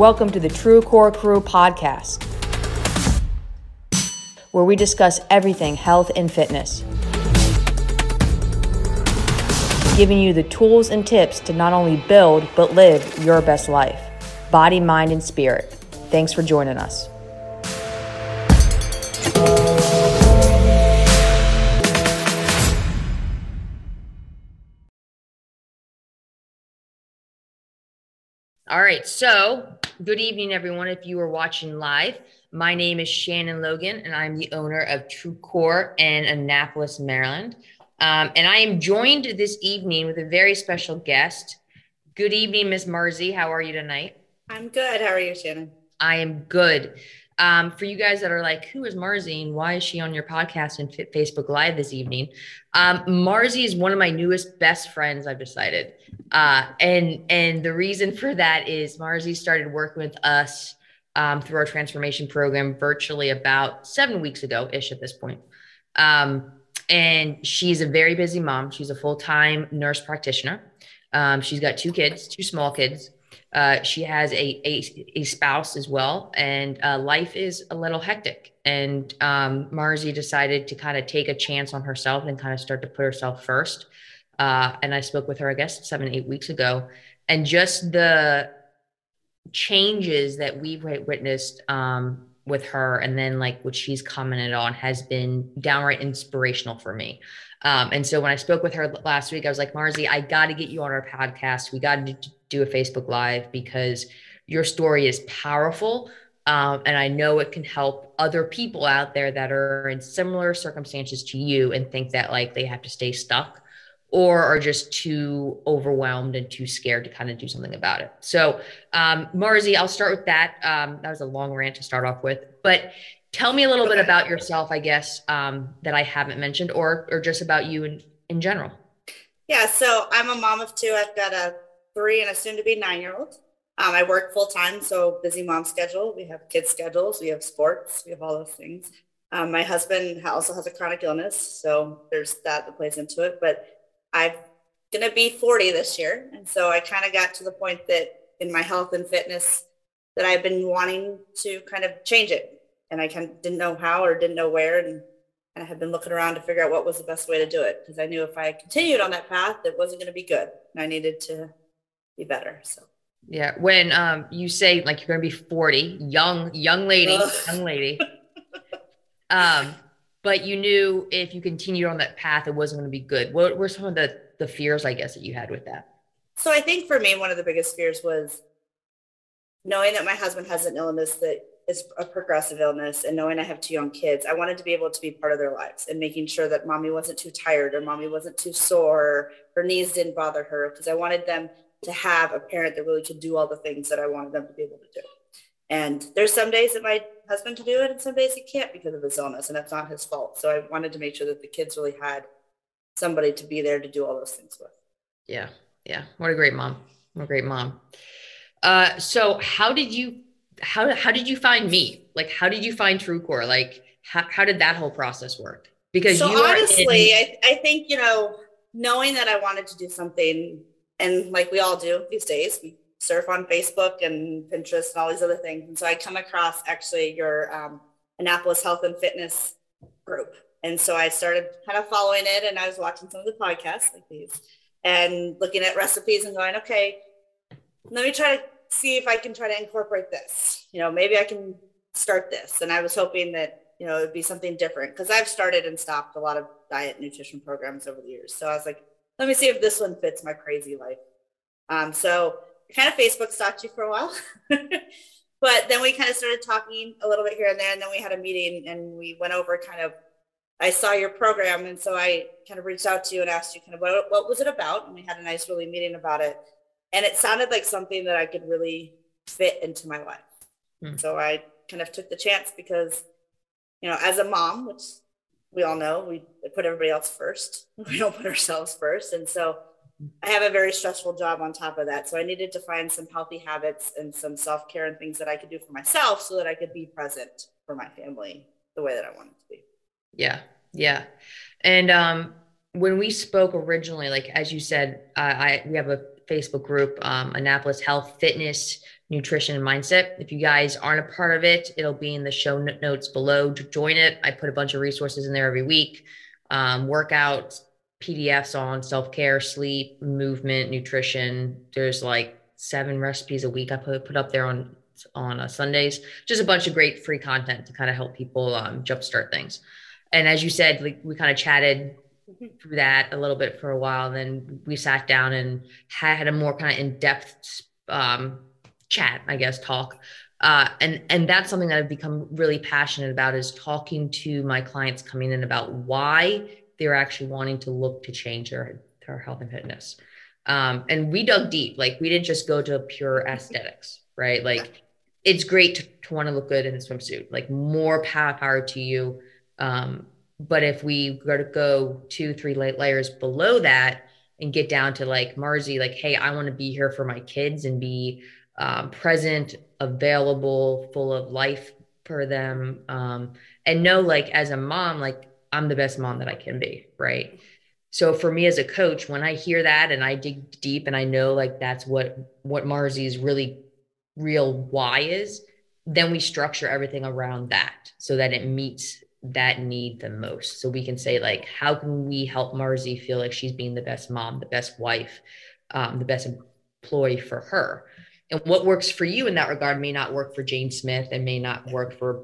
Welcome to the True Core Crew podcast, where we discuss everything health and fitness, giving you the tools and tips to not only build, but live your best life body, mind, and spirit. Thanks for joining us. All right, so good evening, everyone. If you are watching live, my name is Shannon Logan, and I'm the owner of True Core in Annapolis, Maryland. Um, and I am joined this evening with a very special guest. Good evening, Miss Marzi. How are you tonight? I'm good. How are you, Shannon? I am good. Um, for you guys that are like, who is Marzine? why is she on your podcast and Facebook Live this evening? Um, Marzi is one of my newest best friends. I've decided, uh, and and the reason for that is Marzi started working with us um, through our transformation program virtually about seven weeks ago ish at this point. Um, and she's a very busy mom. She's a full time nurse practitioner. Um, she's got two kids, two small kids. Uh, she has a, a, a spouse as well, and uh, life is a little hectic. And um, Marzi decided to kind of take a chance on herself and kind of start to put herself first. Uh, and I spoke with her, I guess, seven, eight weeks ago, and just the changes that we've witnessed um, with her, and then like what she's commented on, has been downright inspirational for me. Um, and so when I spoke with her last week, I was like, Marzi, I got to get you on our podcast. We got to do a Facebook Live because your story is powerful. Um, and I know it can help other people out there that are in similar circumstances to you and think that like they have to stay stuck or are just too overwhelmed and too scared to kind of do something about it. So, um, Marzi, I'll start with that. Um, that was a long rant to start off with, but tell me a little bit about yourself, I guess, um, that I haven't mentioned, or or just about you in in general. Yeah, so I'm a mom of two. I've got a three and a soon to be nine year old. Um, I work full time, so busy mom schedule. We have kids schedules, we have sports, we have all those things. Um, my husband also has a chronic illness, so there's that that plays into it. But I'm gonna be 40 this year, and so I kind of got to the point that in my health and fitness that I've been wanting to kind of change it, and I kind of didn't know how or didn't know where, and I had been looking around to figure out what was the best way to do it because I knew if I continued on that path, it wasn't going to be good, and I needed to be better. So yeah, when um you say like you're gonna be 40, young, young lady, Ugh. young lady. um, but you knew if you continued on that path, it wasn't gonna be good. What were some of the the fears, I guess, that you had with that? So I think for me, one of the biggest fears was knowing that my husband has an illness that is a progressive illness and knowing I have two young kids, I wanted to be able to be part of their lives and making sure that mommy wasn't too tired or mommy wasn't too sore, her knees didn't bother her because I wanted them to have a parent that really could do all the things that I wanted them to be able to do. And there's some days that my husband can do it, and some days he can't because of his illness, and that's not his fault. So I wanted to make sure that the kids really had somebody to be there to do all those things with. Yeah, yeah. What a great mom! What a great mom. Uh, so how did you how how did you find me? Like, how did you find TrueCore? Like, how how did that whole process work? Because so honestly, in- I, I think you know knowing that I wanted to do something and like we all do these days, we surf on Facebook and Pinterest and all these other things. And so I come across actually your um, Annapolis Health and Fitness group. And so I started kind of following it and I was watching some of the podcasts like these and looking at recipes and going, okay, let me try to see if I can try to incorporate this. You know, maybe I can start this. And I was hoping that, you know, it'd be something different because I've started and stopped a lot of diet nutrition programs over the years. So I was like, let me see if this one fits my crazy life. Um, so kind of Facebook stalked you for a while, but then we kind of started talking a little bit here and there. And then we had a meeting and we went over kind of, I saw your program. And so I kind of reached out to you and asked you kind of what, what was it about? And we had a nice really meeting about it. And it sounded like something that I could really fit into my life. Hmm. So I kind of took the chance because, you know, as a mom, which we all know we put everybody else first. We don't put ourselves first. And so I have a very stressful job on top of that. So I needed to find some healthy habits and some self care and things that I could do for myself so that I could be present for my family the way that I wanted to be. Yeah. Yeah. And um, when we spoke originally, like as you said, uh, I we have a Facebook group, um, Annapolis Health Fitness nutrition and mindset. If you guys aren't a part of it, it'll be in the show notes below. To join it, I put a bunch of resources in there every week, um, workouts, PDFs on self care, sleep, movement, nutrition. There's like seven recipes a week I put put up there on on uh, Sundays. Just a bunch of great free content to kind of help people um, jumpstart things. And as you said, like we kind of chatted through that a little bit for a while. And then we sat down and had a more kind of in depth um, chat, I guess, talk. Uh, and and that's something that I've become really passionate about is talking to my clients coming in about why they're actually wanting to look to change their their health and fitness. Um, and we dug deep, like we didn't just go to pure aesthetics, right? Like it's great to, to want to look good in a swimsuit, like more power, power to you. Um, but if we were to go two, three layers below that and get down to like Marzi, like, hey, I want to be here for my kids and be um, present, available, full of life for them. Um, and know, like, as a mom, like, I'm the best mom that I can be, right? So for me as a coach, when I hear that and I dig deep and I know like that's what what Marzi's really real why is, then we structure everything around that so that it meets that need the most. So we can say like, how can we help Marzi feel like she's being the best mom, the best wife, um, the best employee for her? And what works for you in that regard may not work for Jane Smith and may not work for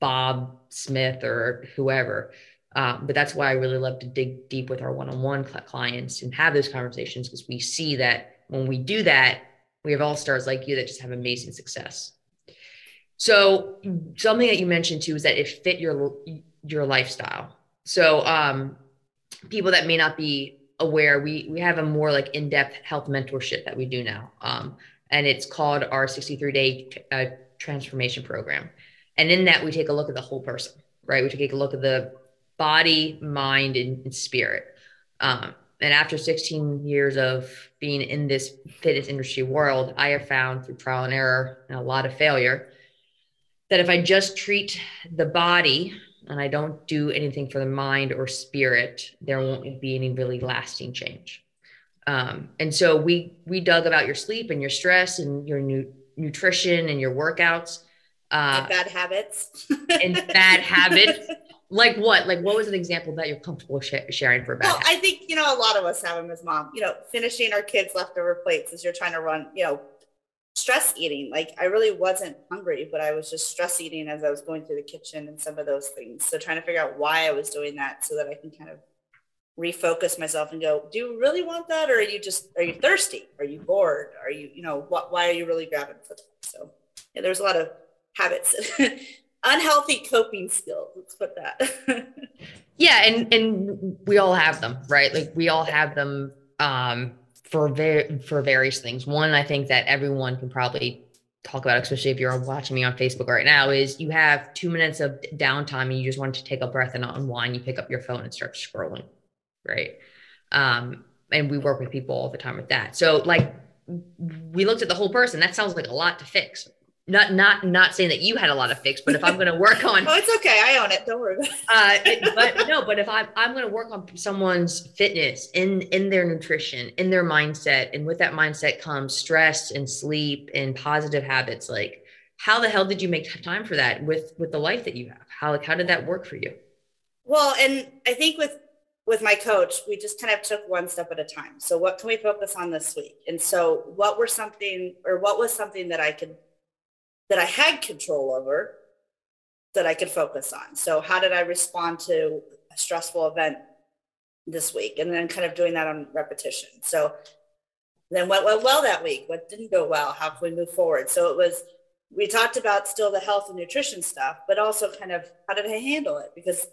Bob Smith or whoever. Um, but that's why I really love to dig deep with our one-on-one clients and have those conversations because we see that when we do that, we have all stars like you that just have amazing success. So something that you mentioned too is that it fit your your lifestyle. So um, people that may not be aware, we we have a more like in-depth health mentorship that we do now, um, and it's called our 63-day uh, transformation program. And in that, we take a look at the whole person, right? We take a look at the body, mind, and, and spirit. Um, and after 16 years of being in this fitness industry world, I have found through trial and error and a lot of failure that if I just treat the body and I don't do anything for the mind or spirit, there won't be any really lasting change. Um, and so we we dug about your sleep and your stress and your nu- nutrition and your workouts. Uh, bad habits and bad habits. Like what? Like what was an example that you're comfortable sh- sharing for bad? Well, habits? I think you know a lot of us have them as mom. You know, finishing our kids' leftover plates as you're trying to run. You know, stress eating. Like I really wasn't hungry, but I was just stress eating as I was going through the kitchen and some of those things. So trying to figure out why I was doing that so that I can kind of refocus myself and go, do you really want that? Or are you just, are you thirsty? Are you bored? Are you, you know, what, why are you really grabbing for that? So yeah, there's a lot of habits, unhealthy coping skills. Let's put that. yeah. And, and we all have them, right? Like we all have them. Um, for ver- for various things. One, I think that everyone can probably talk about, especially if you're watching me on Facebook right now, is you have two minutes of downtime and you just want to take a breath and unwind. You pick up your phone and start scrolling, right? Um, and we work with people all the time with that. So, like, we looked at the whole person. That sounds like a lot to fix not not not saying that you had a lot of fix, but if I'm going to work on, oh, it's okay, I own it. Don't worry. uh, it, but no, but if I'm I'm going to work on someone's fitness in in their nutrition, in their mindset, and with that mindset comes stress and sleep and positive habits. Like, how the hell did you make time for that with with the life that you have? How like how did that work for you? Well, and I think with with my coach, we just kind of took one step at a time. So, what can we focus on this week? And so, what were something, or what was something that I could that I had control over that I could focus on. So, how did I respond to a stressful event this week? And then kind of doing that on repetition. So, then what went well that week? What didn't go well? How can we move forward? So, it was, we talked about still the health and nutrition stuff, but also kind of how did I handle it? Because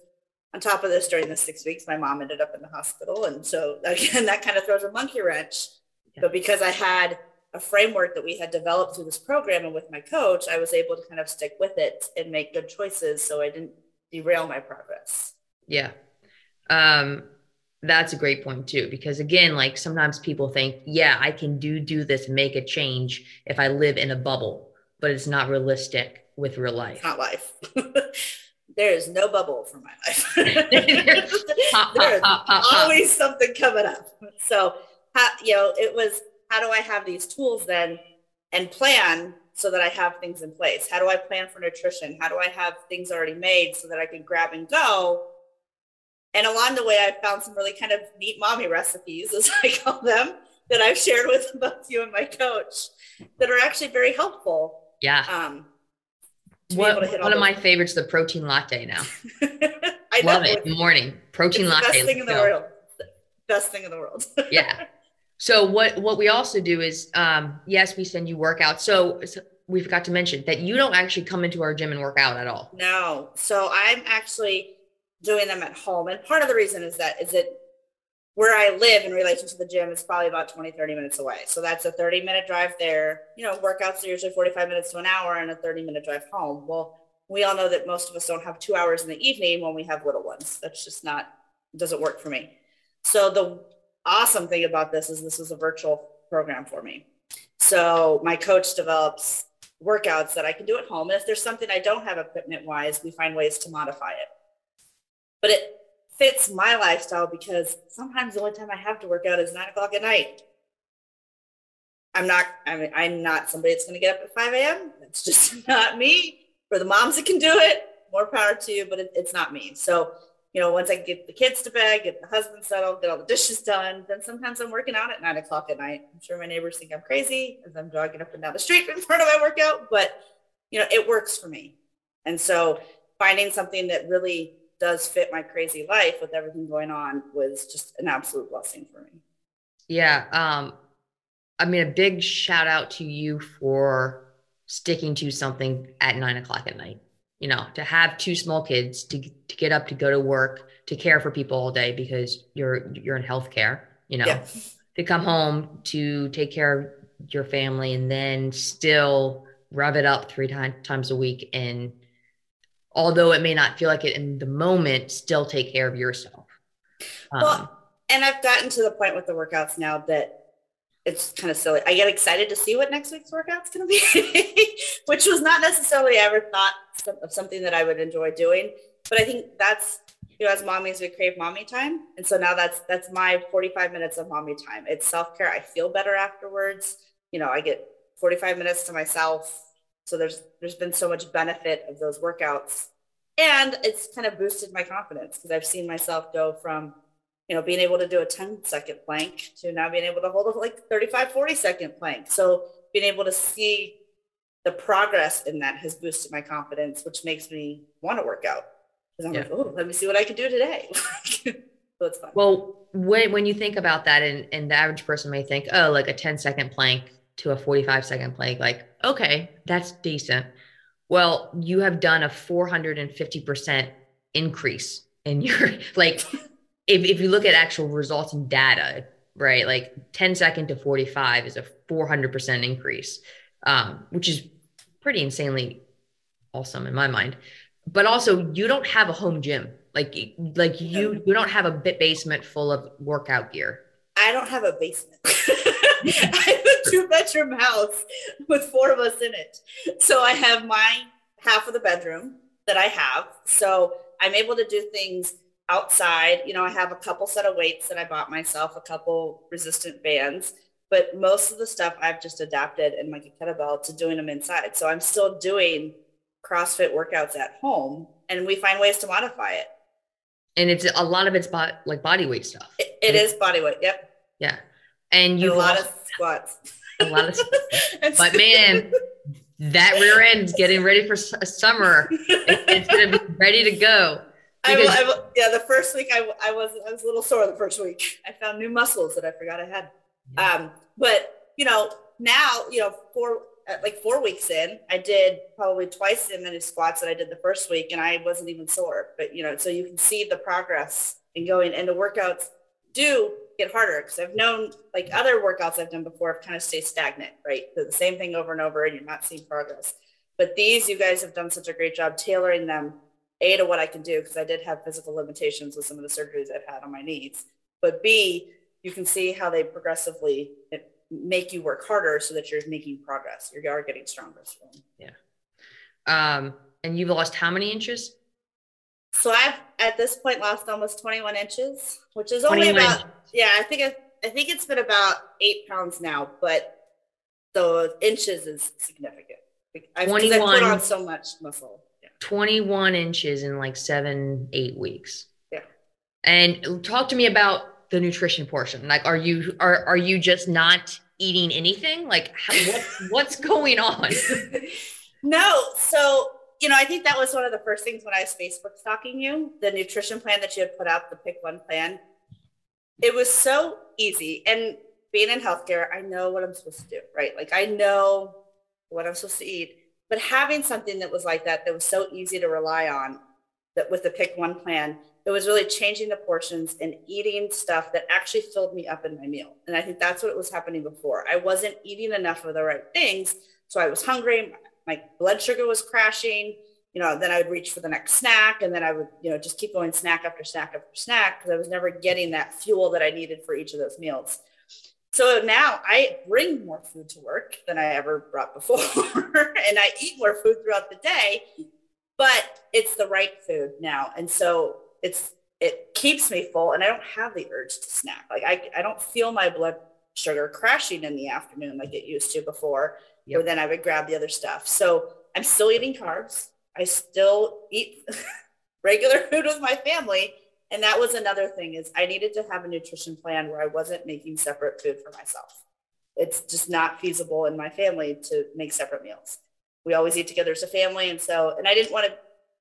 on top of this, during the six weeks, my mom ended up in the hospital. And so, again, that kind of throws a monkey wrench. But because I had a framework that we had developed through this program and with my coach, I was able to kind of stick with it and make good choices so I didn't derail my progress. Yeah. Um, that's a great point too because again like sometimes people think yeah i can do do this make a change if i live in a bubble but it's not realistic with real life it's not life there is no bubble for my life there's always something coming up so you know it was how do I have these tools then and plan so that I have things in place? How do I plan for nutrition? How do I have things already made so that I can grab and go? And along the way, I found some really kind of neat mommy recipes, as I call them, that I've shared with both you and my coach that are actually very helpful. Yeah. Um, what, one of my favorites, the protein latte now. I love it in the morning. Protein latte. best thing in the world. Best thing in the world. yeah. So what what we also do is um, yes, we send you workouts. So, so we forgot to mention that you don't actually come into our gym and work out at all. No. So I'm actually doing them at home. And part of the reason is that is it where I live in relation to the gym is probably about 20, 30 minutes away. So that's a 30 minute drive there. You know, workouts are usually 45 minutes to an hour and a 30 minute drive home. Well, we all know that most of us don't have two hours in the evening when we have little ones. That's just not, doesn't work for me. So the awesome thing about this is this is a virtual program for me. So my coach develops workouts that I can do at home. And if there's something I don't have equipment wise, we find ways to modify it. But it fits my lifestyle because sometimes the only time I have to work out is nine o'clock at night. I'm not, I mean, I'm not somebody that's going to get up at 5 a.m. That's just not me. For the moms that can do it, more power to you, but it, it's not me. So, you know, once I get the kids to bed, get the husband settled, get all the dishes done, then sometimes I'm working out at nine o'clock at night. I'm sure my neighbors think I'm crazy as I'm jogging up and down the street in front of my workout, but you know, it works for me. And so finding something that really does fit my crazy life with everything going on was just an absolute blessing for me. Yeah. Um, I mean, a big shout out to you for sticking to something at nine o'clock at night. You know, to have two small kids, to, to get up, to go to work, to care for people all day because you're you're in healthcare. You know, yeah. to come home to take care of your family and then still rev it up three time, times a week and although it may not feel like it in the moment, still take care of yourself. Um, well, and I've gotten to the point with the workouts now that it's kind of silly. I get excited to see what next week's workout's going to be, which was not necessarily ever thought of something that I would enjoy doing. But I think that's you know, as mommies, we crave mommy time, and so now that's that's my 45 minutes of mommy time. It's self care. I feel better afterwards. You know, I get 45 minutes to myself so there's there's been so much benefit of those workouts. And it's kind of boosted my confidence because I've seen myself go from, you know, being able to do a 10 second plank to now being able to hold a like 35, 40 second plank. So being able to see the progress in that has boosted my confidence, which makes me want to work out. Because I'm yeah. like, oh, let me see what I can do today. so it's fun. Well, when, when you think about that, and, and the average person may think, oh, like a 10 second plank to a 45 second plank, like, okay, that's decent. Well, you have done a 450% increase in your, like, if, if you look at actual results and data, right, like 10 second to 45 is a 400% increase, um, which is pretty insanely awesome in my mind. But also, you don't have a home gym. Like, like you, you don't have a bit basement full of workout gear. I don't have a basement. A two bedroom house with four of us in it. So I have my half of the bedroom that I have. So I'm able to do things outside. You know, I have a couple set of weights that I bought myself, a couple resistant bands, but most of the stuff I've just adapted in my kettlebell to doing them inside. So I'm still doing CrossFit workouts at home and we find ways to modify it. And it's a lot of it's bo- like body weight stuff. it, it is body weight. Yep. Yeah. And you a lot of squats. A lot of but man, that rear end's getting ready for summer. it's going to be ready to go. I, I, yeah, the first week I, I was I was a little sore the first week. I found new muscles that I forgot I had. Yeah. Um, but you know now you know four like four weeks in, I did probably twice as many squats that I did the first week, and I wasn't even sore. But you know, so you can see the progress in going, and the workouts do get harder because I've known like other workouts I've done before have kind of stayed stagnant, right? So the same thing over and over and you're not seeing progress. But these, you guys have done such a great job tailoring them A to what I can do because I did have physical limitations with some of the surgeries I've had on my knees. But B, you can see how they progressively make you work harder so that you're making progress. You are getting stronger. Yeah. Um, and you've lost how many inches? So I've at this point lost almost 21 inches, which is only about yeah. I think I, I think it's been about eight pounds now, but the inches is significant. I, 21, I put on so much muscle. Yeah. 21 inches in like seven, eight weeks. Yeah. And talk to me about the nutrition portion. Like, are you are are you just not eating anything? Like, how, what, what's going on? no. So you know, I think that was one of the first things when I was Facebook stalking you, the nutrition plan that you had put out, the pick one plan. It was so easy. And being in healthcare, I know what I'm supposed to do, right? Like I know what I'm supposed to eat. But having something that was like that, that was so easy to rely on, that with the pick one plan, it was really changing the portions and eating stuff that actually filled me up in my meal. And I think that's what was happening before. I wasn't eating enough of the right things. So I was hungry. My blood sugar was crashing. You know, then I would reach for the next snack and then I would, you know, just keep going snack after snack after snack because I was never getting that fuel that I needed for each of those meals. So now I bring more food to work than I ever brought before. and I eat more food throughout the day, but it's the right food now. And so it's, it keeps me full and I don't have the urge to snack. Like I, I don't feel my blood sugar crashing in the afternoon like it used to before, yep. or then I would grab the other stuff. So I'm still eating carbs. I still eat regular food with my family and that was another thing is i needed to have a nutrition plan where i wasn't making separate food for myself it's just not feasible in my family to make separate meals we always eat together as a family and so and i didn't want to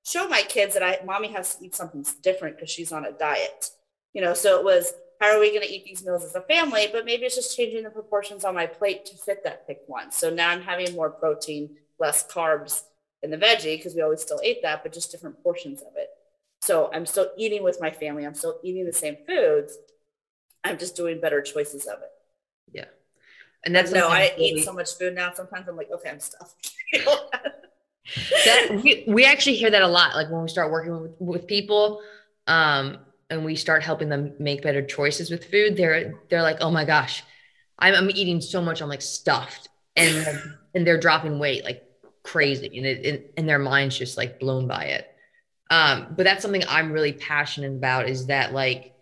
show my kids that i mommy has to eat something different because she's on a diet you know so it was how are we going to eat these meals as a family but maybe it's just changing the proportions on my plate to fit that pick one so now i'm having more protein less carbs in the veggie because we always still ate that but just different portions of it so I'm still eating with my family. I'm still eating the same foods. I'm just doing better choices of it. Yeah. And that's no, I eat so much food now. Sometimes I'm like, okay, I'm stuffed. that we, we actually hear that a lot. Like when we start working with, with people, um, and we start helping them make better choices with food, they're they're like, oh my gosh, I'm, I'm eating so much, I'm like stuffed, and and they're dropping weight like crazy, and it, and, and their mind's just like blown by it. Um, but that's something I'm really passionate about is that like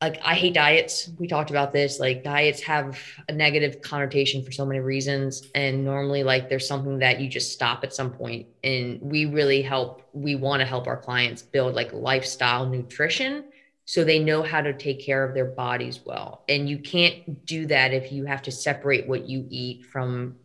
like I hate diets. We talked about this. Like diets have a negative connotation for so many reasons. And normally like there's something that you just stop at some point. And we really help, we want to help our clients build like lifestyle nutrition so they know how to take care of their bodies well. And you can't do that if you have to separate what you eat from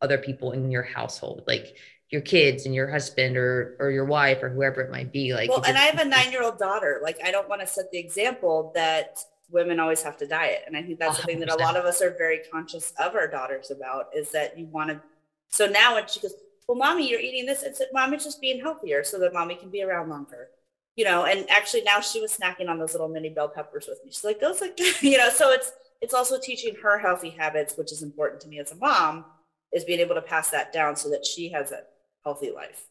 other people in your household. Like your kids and your husband or or your wife or whoever it might be like well and i have a nine year old daughter. Like i don't want to set the example that women always have to diet. And i think that's 100%. the thing that a lot of us are very conscious of our daughters about is that you want to so now when she goes well mommy you're eating this it's mommy's just being healthier so that mommy can be around longer. You know and actually now she was snacking on those little mini bell peppers with me. She's like those like you know so it's it's also teaching her healthy habits which is important to me as a mom is being able to pass that down so that she has a healthy life.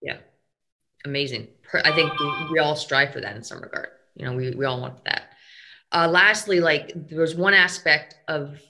Yeah. Amazing. I think we, all strive for that in some regard. You know, we, we all want that. Uh, lastly, like there was one aspect of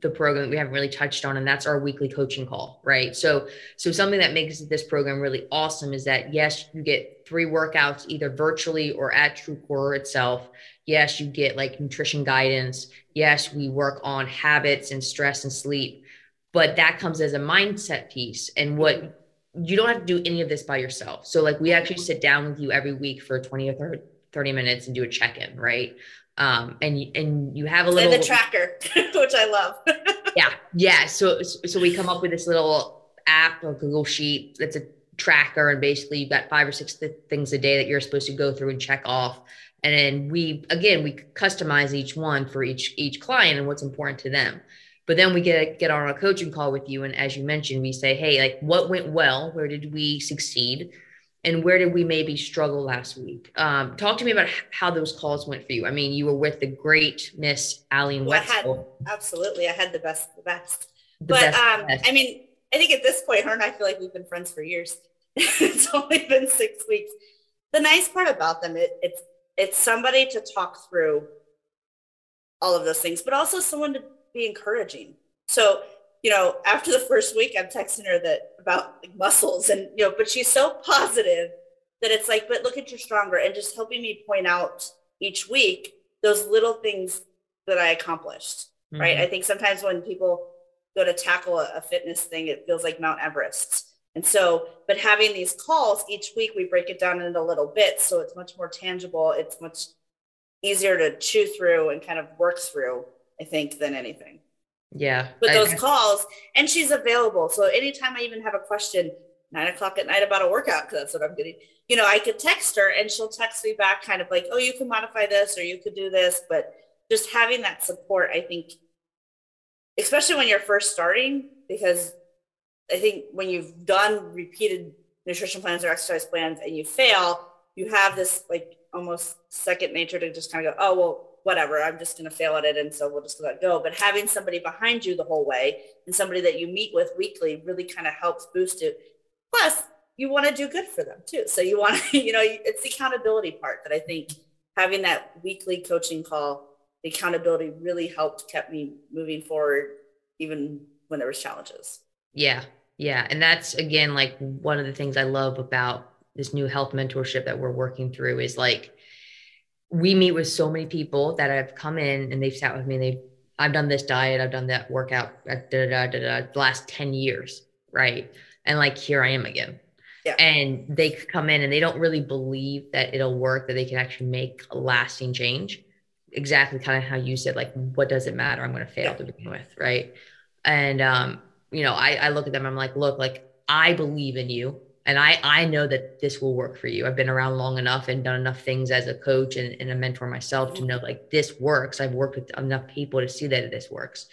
the program that we haven't really touched on, and that's our weekly coaching call, right? So, so something that makes this program really awesome is that yes, you get three workouts either virtually or at TrueCore itself. Yes, you get like nutrition guidance. Yes, we work on habits and stress and sleep, but that comes as a mindset piece. And what you don't have to do any of this by yourself. So like we actually sit down with you every week for 20 or 30 minutes and do a check-in, right? Um, and and you have a little and the tracker, which I love. yeah, yeah. So so we come up with this little app or Google Sheet that's a tracker, and basically you've got five or six th- things a day that you're supposed to go through and check off. And then we again we customize each one for each each client and what's important to them. But then we get get on a coaching call with you, and as you mentioned, we say, "Hey, like what went well? Where did we succeed?" and where did we maybe struggle last week? Um, talk to me about how those calls went for you. I mean, you were with the great Miss Aline well, Wetzel. I had, absolutely, I had the best, the best. The but best, um, best. I mean, I think at this point, her and I feel like we've been friends for years. it's only been six weeks. The nice part about them, it, it's it's somebody to talk through all of those things, but also someone to be encouraging. So, you know, after the first week, I'm texting her that about like muscles and, you know, but she's so positive that it's like, but look at you're stronger and just helping me point out each week those little things that I accomplished. Mm-hmm. Right. I think sometimes when people go to tackle a, a fitness thing, it feels like Mount Everest. And so, but having these calls each week, we break it down into little bits. So it's much more tangible. It's much easier to chew through and kind of work through, I think, than anything. Yeah. With those I, calls, and she's available. So anytime I even have a question, nine o'clock at night about a workout, because that's what I'm getting, you know, I could text her and she'll text me back kind of like, oh, you can modify this or you could do this. But just having that support, I think, especially when you're first starting, because I think when you've done repeated nutrition plans or exercise plans and you fail, you have this like almost second nature to just kind of go, oh, well, whatever, I'm just going to fail at it. And so we'll just let go. But having somebody behind you the whole way and somebody that you meet with weekly really kind of helps boost it. Plus, you want to do good for them too. So you want to, you know, it's the accountability part that I think having that weekly coaching call, the accountability really helped kept me moving forward, even when there was challenges. Yeah. Yeah. And that's again, like one of the things I love about this new health mentorship that we're working through is like, we meet with so many people that have come in and they've sat with me and they've I've done this diet, I've done that workout, da, da, da, da, the last 10 years, right? And like here I am again. Yeah. And they come in and they don't really believe that it'll work, that they can actually make a lasting change. Exactly kind of how you said, like, what does it matter? I'm going to fail yeah. to begin with, right? And um, you know, I, I look at them, I'm like, look, like I believe in you and I I know that this will work for you. I've been around long enough and done enough things as a coach and, and a mentor myself to mm-hmm. know like this works. I've worked with enough people to see that this works.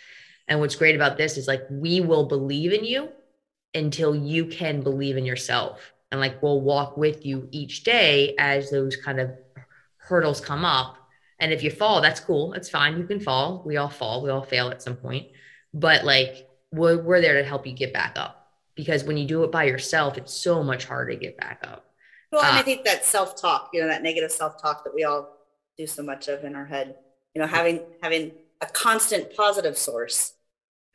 And what's great about this is like we will believe in you until you can believe in yourself. And like we'll walk with you each day as those kind of hurdles come up. And if you fall, that's cool. That's fine. You can fall. We all fall. We all fail at some point. But like we're, we're there to help you get back up because when you do it by yourself, it's so much harder to get back up. Well, and uh, I think that self talk, you know, that negative self talk that we all do so much of in our head, you know, having having a constant positive source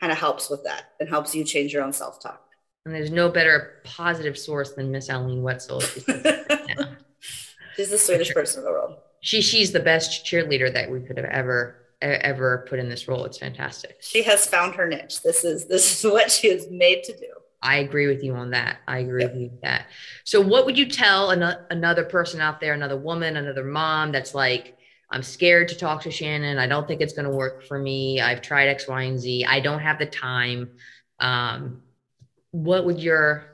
kind of helps with that and helps you change your own self talk. And there's no better positive source than Miss Eileen Wetzel. She's the sweetest person in the world. She she's the best cheerleader that we could have ever ever put in this role. It's fantastic. She has found her niche. This is this is what she is made to do. I agree with you on that. I agree yep. with you that. So, what would you tell an- another person out there, another woman, another mom that's like, I'm scared to talk to Shannon. I don't think it's going to work for me. I've tried X, Y, and Z. I don't have the time. Um, what would your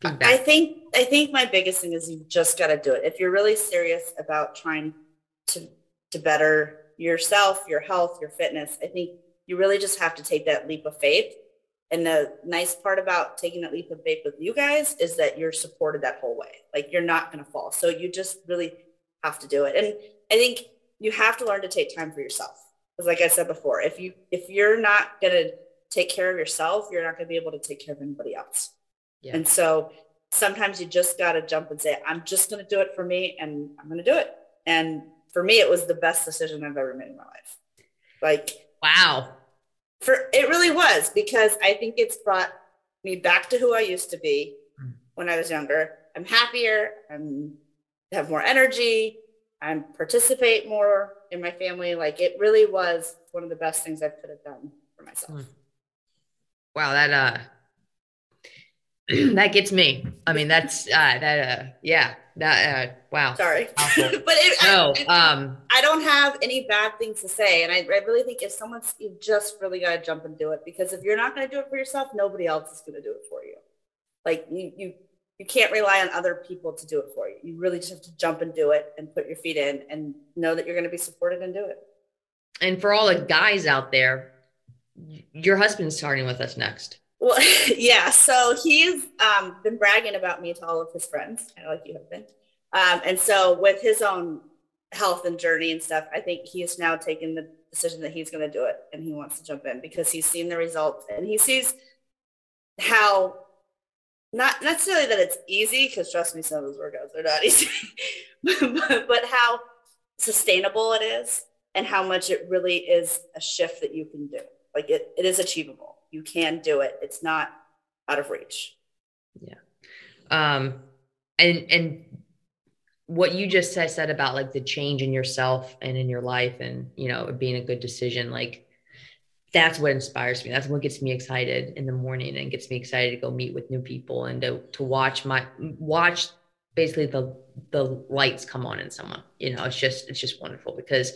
feedback? I think I think my biggest thing is you just got to do it. If you're really serious about trying to to better yourself, your health, your fitness, I think you really just have to take that leap of faith and the nice part about taking that leap of faith with you guys is that you're supported that whole way. Like you're not going to fall. So you just really have to do it. And I think you have to learn to take time for yourself. Because like I said before, if you if you're not going to take care of yourself, you're not going to be able to take care of anybody else. Yeah. And so sometimes you just got to jump and say, I'm just going to do it for me and I'm going to do it. And for me, it was the best decision I've ever made in my life. Like, wow for it really was because I think it's brought me back to who I used to be mm. when I was younger. I'm happier. I'm have more energy. I participate more in my family. Like it really was one of the best things I could have done for myself. Mm. Wow, that uh that gets me. I mean, that's uh that uh yeah, that uh, wow. Sorry, but it, no, I, um, I don't have any bad things to say, and I, I really think if someone's you just really got to jump and do it because if you're not going to do it for yourself, nobody else is going to do it for you. Like you, you, you can't rely on other people to do it for you. You really just have to jump and do it and put your feet in and know that you're going to be supported and do it. And for all the guys out there, your husband's starting with us next. Well, yeah. So he's um, been bragging about me to all of his friends, kind of like you have been. Um, and so with his own health and journey and stuff, I think he has now taken the decision that he's going to do it and he wants to jump in because he's seen the results and he sees how not necessarily that it's easy because trust me, some of those workouts are not easy, but, but how sustainable it is and how much it really is a shift that you can do. Like it, it is achievable you can do it. It's not out of reach. Yeah. Um, and, and what you just said, said about like the change in yourself and in your life and, you know, being a good decision, like that's what inspires me. That's what gets me excited in the morning and gets me excited to go meet with new people and to, to watch my watch basically the the lights come on in someone. You know, it's just it's just wonderful because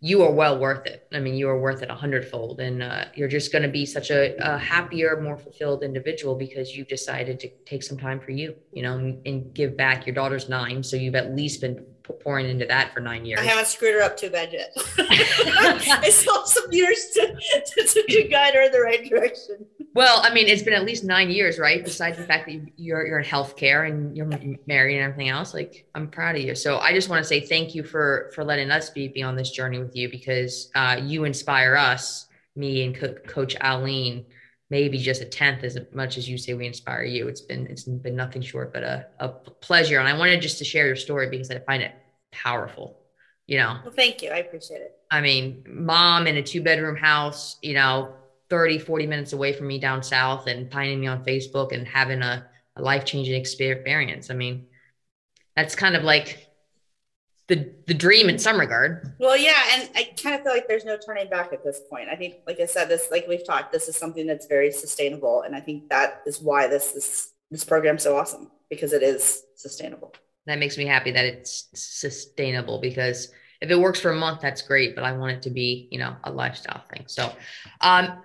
you are well worth it. I mean, you are worth it a hundredfold, and uh, you're just going to be such a, a, happier, more fulfilled individual because you've decided to take some time for you, you know, and, and give back. Your daughter's nine, so you've at least been pouring into that for nine years. I haven't screwed her up too bad yet. I still have some years to, to, to, guide her in the right direction. Well, I mean, it's been at least nine years, right? Besides the fact that you're you're in healthcare and you're married and everything else, like I'm proud of you. So I just want to say thank you for for letting us be be on this journey with you because uh, you inspire us, me and Co- Coach Aline maybe just a tenth as much as you say we inspire you. It's been it's been nothing short but a, a pleasure. And I wanted just to share your story because I find it powerful. You know. Well, thank you. I appreciate it. I mean, mom in a two bedroom house, you know, 30, 40 minutes away from me down south and finding me on Facebook and having a, a life changing experience. I mean, that's kind of like the the dream in some regard. Well, yeah, and I kind of feel like there's no turning back at this point. I think, like I said, this like we've talked, this is something that's very sustainable, and I think that is why this is this program's so awesome because it is sustainable. That makes me happy that it's sustainable because if it works for a month, that's great, but I want it to be, you know, a lifestyle thing. So, um,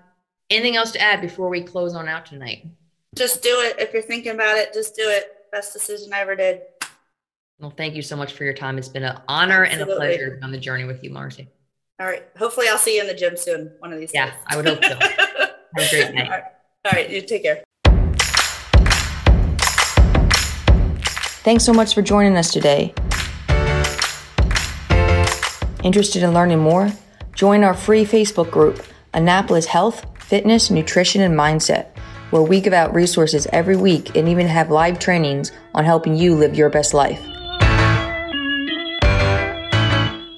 anything else to add before we close on out tonight? Just do it. If you're thinking about it, just do it. Best decision I ever did. Well, thank you so much for your time. It's been an honor Absolutely. and a pleasure on the journey with you, Marcy. All right. Hopefully, I'll see you in the gym soon. One of these. Yeah, days. I would hope so. Have a great night. All right. All right. You take care. Thanks so much for joining us today. Interested in learning more? Join our free Facebook group, Annapolis Health, Fitness, Nutrition, and Mindset, where we give out resources every week and even have live trainings on helping you live your best life.